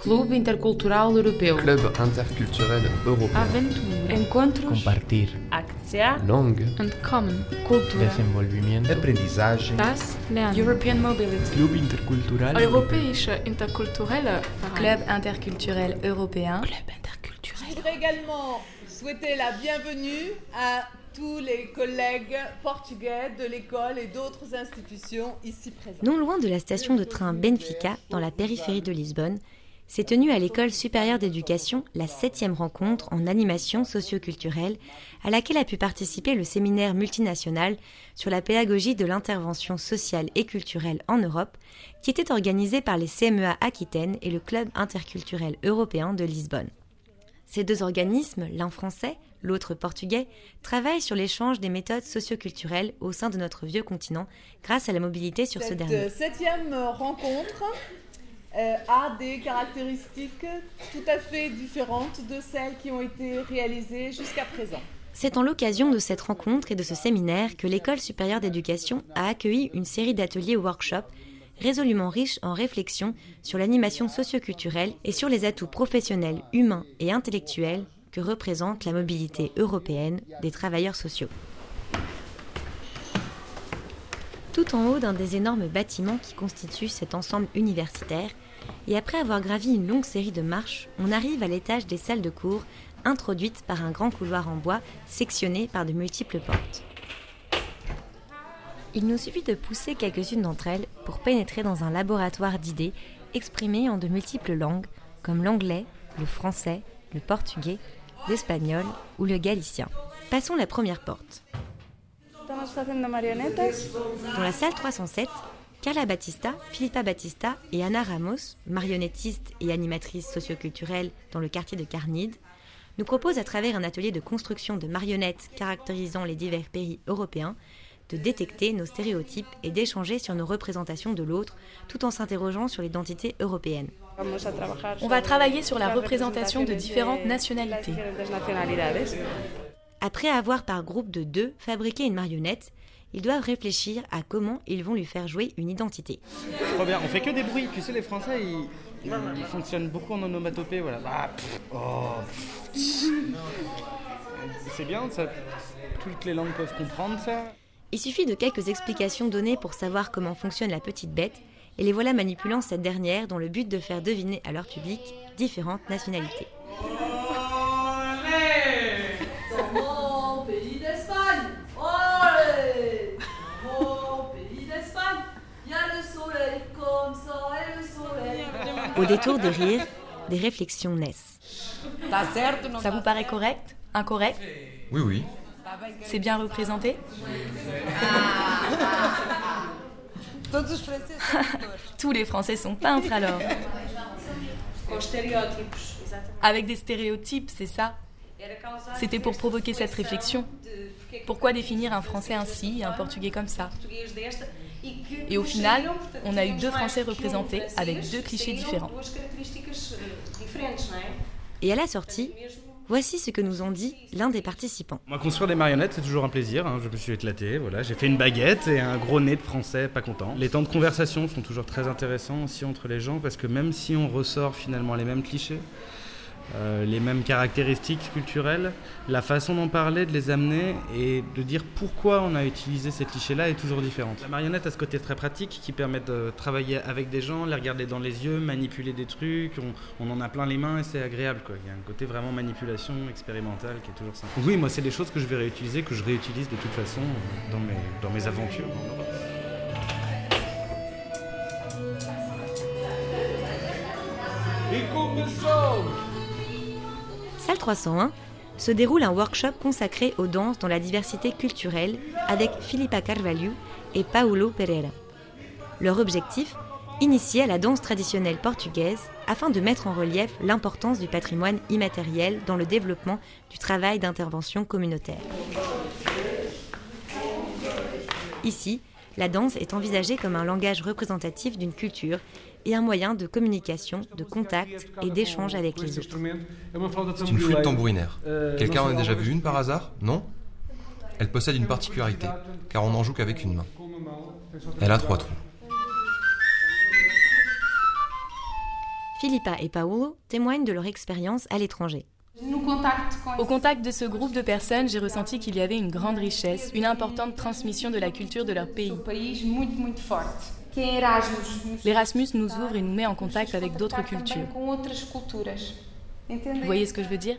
Clube Intercultural Europeu. Club interculturel européen. Aventura. Encontros. Compartir. Acția. Langue. Entkommen. Cultura. Desenvolvimiento. Aprendizagem. Das Lernen. European Mobility. Club intercultural. Europäische interkulturelle Verein. Club interculturel européen. Club interculturel. Je voudrais également souhaiter la bienvenue à tous les collègues portugais de l'école et d'autres institutions ici présentes. Non loin de la station de train Benfica, dans la périphérie de Lisbonne, s'est tenue à l'école supérieure d'éducation la septième rencontre en animation socioculturelle à laquelle a pu participer le séminaire multinational sur la pédagogie de l'intervention sociale et culturelle en Europe, qui était organisé par les CMEA Aquitaine et le Club interculturel européen de Lisbonne. Ces deux organismes, l'un français, l'autre portugais, travaillent sur l'échange des méthodes socioculturelles au sein de notre vieux continent grâce à la mobilité sur ce dernier. Cette septième rencontre euh, a des caractéristiques tout à fait différentes de celles qui ont été réalisées jusqu'à présent. C'est en l'occasion de cette rencontre et de ce séminaire que l'École supérieure d'éducation a accueilli une série d'ateliers workshops résolument riches en réflexions sur l'animation socioculturelle et sur les atouts professionnels, humains et intellectuels que représente la mobilité européenne des travailleurs sociaux. Tout en haut d'un des énormes bâtiments qui constituent cet ensemble universitaire, et après avoir gravi une longue série de marches, on arrive à l'étage des salles de cours, introduites par un grand couloir en bois sectionné par de multiples portes. Il nous suffit de pousser quelques-unes d'entre elles pour pénétrer dans un laboratoire d'idées exprimées en de multiples langues, comme l'anglais, le français, le portugais, l'espagnol ou le galicien. Passons la première porte. Dans la salle 307, Carla Batista, Philippa Batista et Anna Ramos, marionnettistes et animatrices socioculturelles dans le quartier de Carnide, nous proposent à travers un atelier de construction de marionnettes caractérisant les divers pays européens de détecter nos stéréotypes et d'échanger sur nos représentations de l'autre tout en s'interrogeant sur l'identité européenne. On va travailler sur la représentation de différentes nationalités. Après avoir par groupe de deux fabriqué une marionnette, ils doivent réfléchir à comment ils vont lui faire jouer une identité. Trop bien, on fait que des bruits. Tu sais, les Français, ils, ils fonctionnent beaucoup en onomatopée. Voilà. Ah, pff, oh, pff. C'est bien, ça, toutes les langues peuvent comprendre ça. Il suffit de quelques explications données pour savoir comment fonctionne la petite bête, et les voilà manipulant cette dernière dont le but de faire deviner à leur public différentes nationalités. Mon pays d'Espagne Olé Mon pays d'Espagne Il y a le soleil comme ça et le soleil Au détour des rires, des réflexions naissent. Ça vous paraît correct? Incorrect? Oui, oui. C'est bien représenté? Tous les Français sont peintres alors. Avec des stéréotypes, c'est ça? C'était pour provoquer cette réflexion. Pourquoi définir un Français ainsi et un Portugais comme ça? Et au final, on a eu deux Français représentés avec deux clichés différents. Et à la sortie, voici ce que nous ont dit l'un des participants. Moi, construire des marionnettes, c'est toujours un plaisir. hein. Je me suis éclaté. Voilà, j'ai fait une baguette et un gros nez de français pas content. Les temps de conversation sont toujours très intéressants aussi entre les gens parce que même si on ressort finalement les mêmes clichés, euh, les mêmes caractéristiques culturelles, la façon d'en parler, de les amener et de dire pourquoi on a utilisé ces clichés-là est toujours différente. La marionnette a ce côté très pratique qui permet de travailler avec des gens, les regarder dans les yeux, manipuler des trucs, on, on en a plein les mains et c'est agréable. Quoi. Il y a un côté vraiment manipulation expérimentale qui est toujours sympa. Oui, moi c'est des choses que je vais réutiliser, que je réutilise de toute façon dans mes, dans mes aventures. en Europe. Salle 301 se déroule un workshop consacré aux danses dans la diversité culturelle avec Filipa Carvalho et Paulo Pereira. Leur objectif Initier à la danse traditionnelle portugaise afin de mettre en relief l'importance du patrimoine immatériel dans le développement du travail d'intervention communautaire. Ici, la danse est envisagée comme un langage représentatif d'une culture et un moyen de communication, de contact et d'échange avec les autres. C'est une flûte tambourinaire. Quelqu'un en a déjà vu une par hasard? Non? Elle possède une particularité, car on n'en joue qu'avec une main. Elle a trois trous. Philippa et Paolo témoignent de leur expérience à l'étranger. Au contact de ce groupe de personnes, j'ai ressenti qu'il y avait une grande richesse, une importante transmission de la culture de leur pays. L'Erasmus nous ouvre et nous met en contact avec d'autres cultures. Vous voyez ce que je veux dire?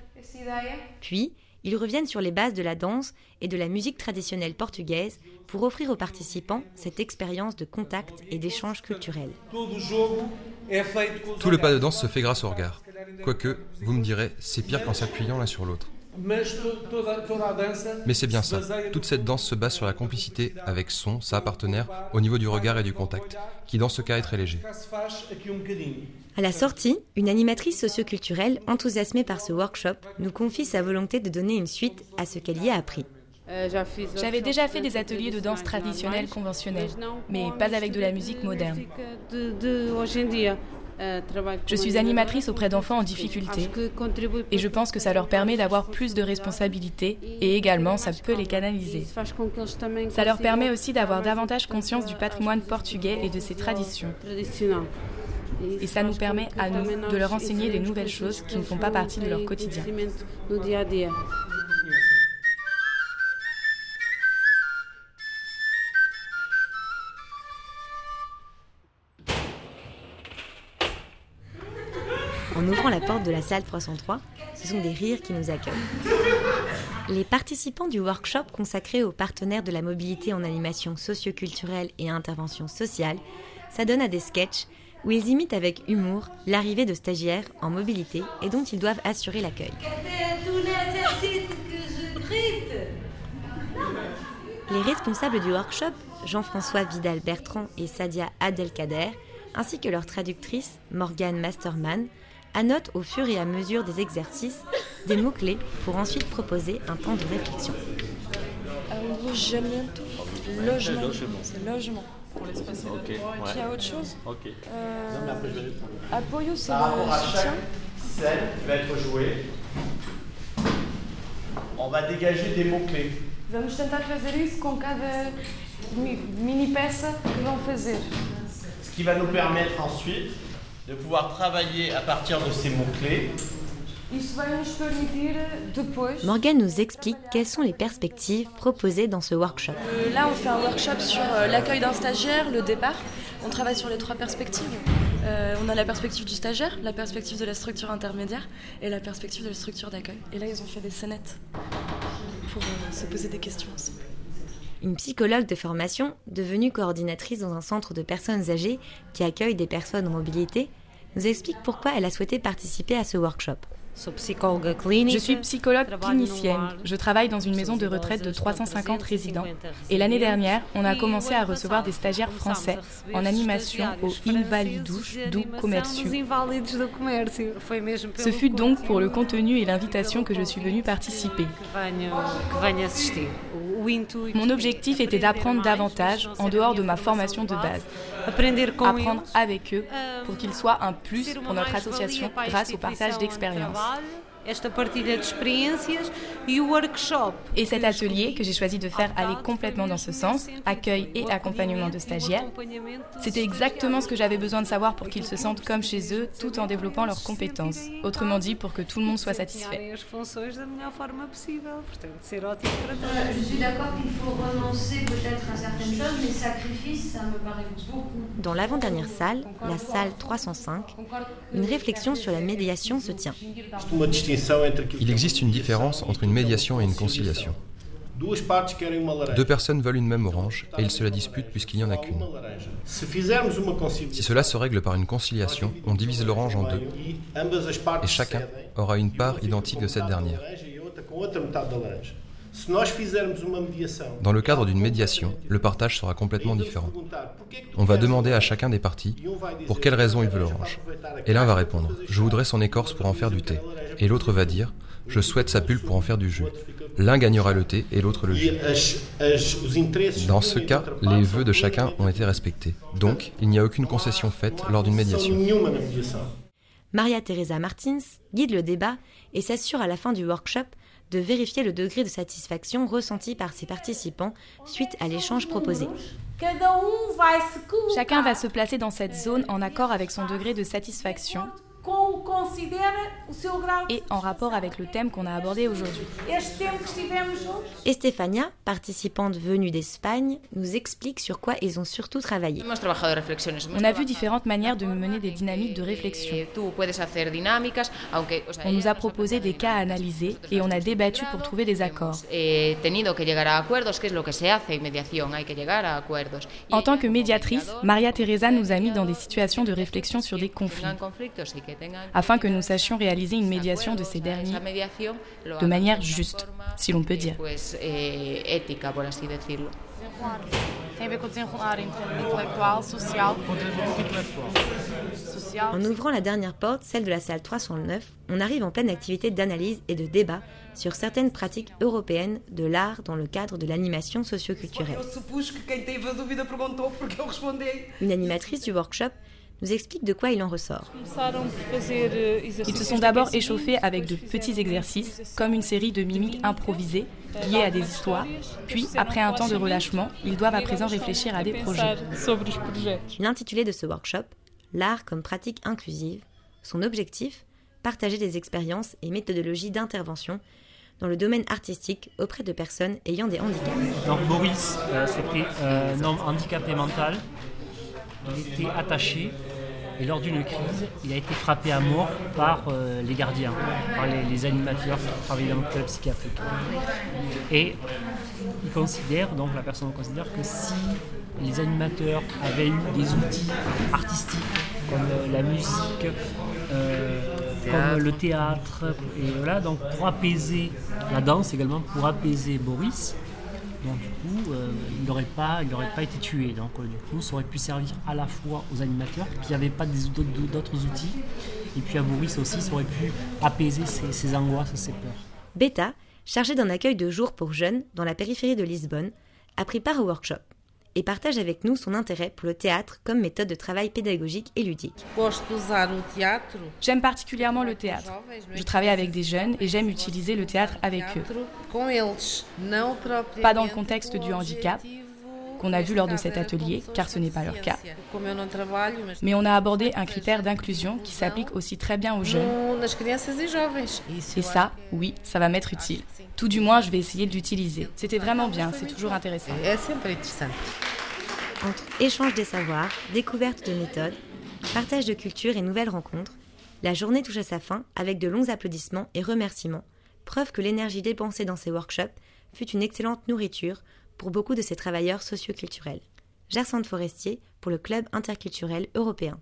Puis, ils reviennent sur les bases de la danse et de la musique traditionnelle portugaise pour offrir aux participants cette expérience de contact et d'échange culturel. Tout le pas de danse se fait grâce au regard. Quoique, vous me direz, c'est pire qu'en s'appuyant l'un sur l'autre. Mais c'est bien ça. Toute cette danse se base sur la complicité avec son, sa partenaire, au niveau du regard et du contact, qui dans ce cas est très léger. À la sortie, une animatrice socioculturelle, enthousiasmée par ce workshop, nous confie sa volonté de donner une suite à ce qu'elle y a appris. J'avais déjà fait des ateliers de danse traditionnelle conventionnelle, mais pas avec de la musique moderne. Je suis animatrice auprès d'enfants en difficulté et je pense que ça leur permet d'avoir plus de responsabilités et également ça peut les canaliser. Ça leur permet aussi d'avoir davantage conscience du patrimoine portugais et de ses traditions. Et ça nous permet à nous de leur enseigner des nouvelles choses qui ne font pas partie de leur quotidien. En ouvrant la porte de la salle 303, ce sont des rires qui nous accueillent. Les participants du workshop consacré aux partenaires de la mobilité en animation socioculturelle et intervention sociale s'adonnent à des sketchs où ils imitent avec humour l'arrivée de stagiaires en mobilité et dont ils doivent assurer l'accueil. Les responsables du workshop, Jean-François Vidal-Bertrand et Sadia Adelkader, ainsi que leur traductrice, Morgane Masterman, annotent au fur et à mesure des exercices des mots-clés pour ensuite proposer un temps de réflexion. Logement. Logement. C'est logement. Ok. Ouais. Il y a autre chose Ok. Euh, non, mais après, je vais répondre. Apoyo, c'est le soutien. Scène qui va être jouée. On va dégager des mots-clés. Vamos tentar fazer isso com cada mini peça que vão fazer. Ce qui va nous permettre ensuite de pouvoir travailler à partir de ces mots-clés. Morgane nous explique quelles sont les perspectives proposées dans ce workshop. Euh, là, on fait un workshop sur euh, l'accueil d'un stagiaire, le départ. On travaille sur les trois perspectives. Euh, on a la perspective du stagiaire, la perspective de la structure intermédiaire et la perspective de la structure d'accueil. Et là, ils ont fait des scénettes pour se poser des questions ensemble. Une psychologue de formation, devenue coordinatrice dans un centre de personnes âgées qui accueille des personnes en mobilité, nous explique pourquoi elle a souhaité participer à ce workshop. Je suis psychologue clinicienne. Je travaille dans une maison de retraite de 350 résidents. Et l'année dernière, on a commencé à recevoir des stagiaires français en animation au Invalidos do Comércio. Ce fut donc pour le contenu et l'invitation que je suis venue participer. Mon objectif était d'apprendre davantage en dehors de ma formation de base. Apprendre avec eux pour qu'ils soient un plus pour notre association grâce au partage d'expériences. Et cet atelier que j'ai choisi de faire allait complètement dans ce sens, accueil et accompagnement de stagiaires. C'était exactement ce que j'avais besoin de savoir pour qu'ils se sentent comme chez eux tout en développant leurs compétences. Autrement dit, pour que tout le monde soit satisfait. Je suis d'accord qu'il faut renoncer peut-être à certaines choses, mais sacrifice, ça me paraît beaucoup. Dans l'avant-dernière salle, la salle 305, une réflexion sur la médiation se tient. Il existe une différence entre une médiation et une conciliation. Deux personnes veulent une même orange et ils se la disputent puisqu'il n'y en a qu'une. Si cela se règle par une conciliation, on divise l'orange en deux et chacun aura une part identique de cette dernière. Dans le cadre d'une médiation, le partage sera complètement différent. On va demander à chacun des partis pour quelle raison il veut l'orange. Et l'un va répondre Je voudrais son écorce pour en faire du thé. Et l'autre va dire Je souhaite sa pulpe pour en faire du jus. L'un gagnera le thé et l'autre le jus. Dans ce cas, les vœux de chacun ont été respectés. Donc, il n'y a aucune concession faite lors d'une médiation. Maria Teresa Martins guide le débat et s'assure à la fin du workshop de vérifier le degré de satisfaction ressenti par ses participants suite à l'échange proposé. Chacun va se placer dans cette zone en accord avec son degré de satisfaction et en rapport avec le thème qu'on a abordé aujourd'hui. Estefania, participante venue d'Espagne, nous explique sur quoi ils ont surtout travaillé. On a vu différentes manières de mener des dynamiques de réflexion. On nous a proposé des cas à analyser et on a débattu pour trouver des accords. En tant que médiatrice, Maria Teresa nous a mis dans des situations de réflexion sur des conflits, afin que nous sachions réaliser une médiation de ces derniers de manière juste, si l'on peut dire. En ouvrant la dernière porte, celle de la salle 309, on arrive en pleine activité d'analyse et de débat sur certaines pratiques européennes de l'art dans le cadre de l'animation socioculturelle. Une animatrice du workshop nous explique de quoi il en ressort. Ils se sont d'abord échauffés avec de petits exercices, comme une série de mimiques improvisées liées à des histoires, puis après un temps de relâchement, ils doivent à présent réfléchir à des projets. L'intitulé de ce workshop, L'art comme pratique inclusive, son objectif, partager des expériences et méthodologies d'intervention dans le domaine artistique auprès de personnes ayant des handicaps. Donc Boris, euh, c'était euh, un homme handicapé mental. Il était attaché et lors d'une crise, il a été frappé à mort par euh, les gardiens, par les, animateurs qui travaillaient dans le club psychiatrique. Et il considère, donc la personne considère que si les animateurs avaient eu des outils artistiques comme euh, la musique, euh, comme le théâtre, et voilà, donc pour apaiser la danse également, pour apaiser Boris, donc du coup, euh, il n'aurait pas, pas été tué. Donc du coup, ça aurait pu servir à la fois aux animateurs qui n'avaient pas d'autres outils, et puis à Boris aussi, ça aurait pu apaiser ses, ses angoisses, ses peurs. Beta, chargé d'un accueil de jour pour jeunes dans la périphérie de Lisbonne, a pris part au workshop et partage avec nous son intérêt pour le théâtre comme méthode de travail pédagogique et ludique. J'aime particulièrement le théâtre. Je travaille avec des jeunes et j'aime utiliser le théâtre avec eux. Pas dans le contexte du handicap, qu'on a vu lors de cet atelier, car ce n'est pas leur cas. Mais on a abordé un critère d'inclusion qui s'applique aussi très bien aux jeunes. Et ça, oui, ça va m'être utile. Tout du moins, je vais essayer de l'utiliser. C'était vraiment bien, c'est toujours intéressant. Entre échange des savoirs, découverte de méthodes, partage de culture et nouvelles rencontres, la journée touche à sa fin avec de longs applaudissements et remerciements, preuve que l'énergie dépensée dans ces workshops fut une excellente nourriture pour beaucoup de ces travailleurs socioculturels. Gersante Forestier pour le Club interculturel européen.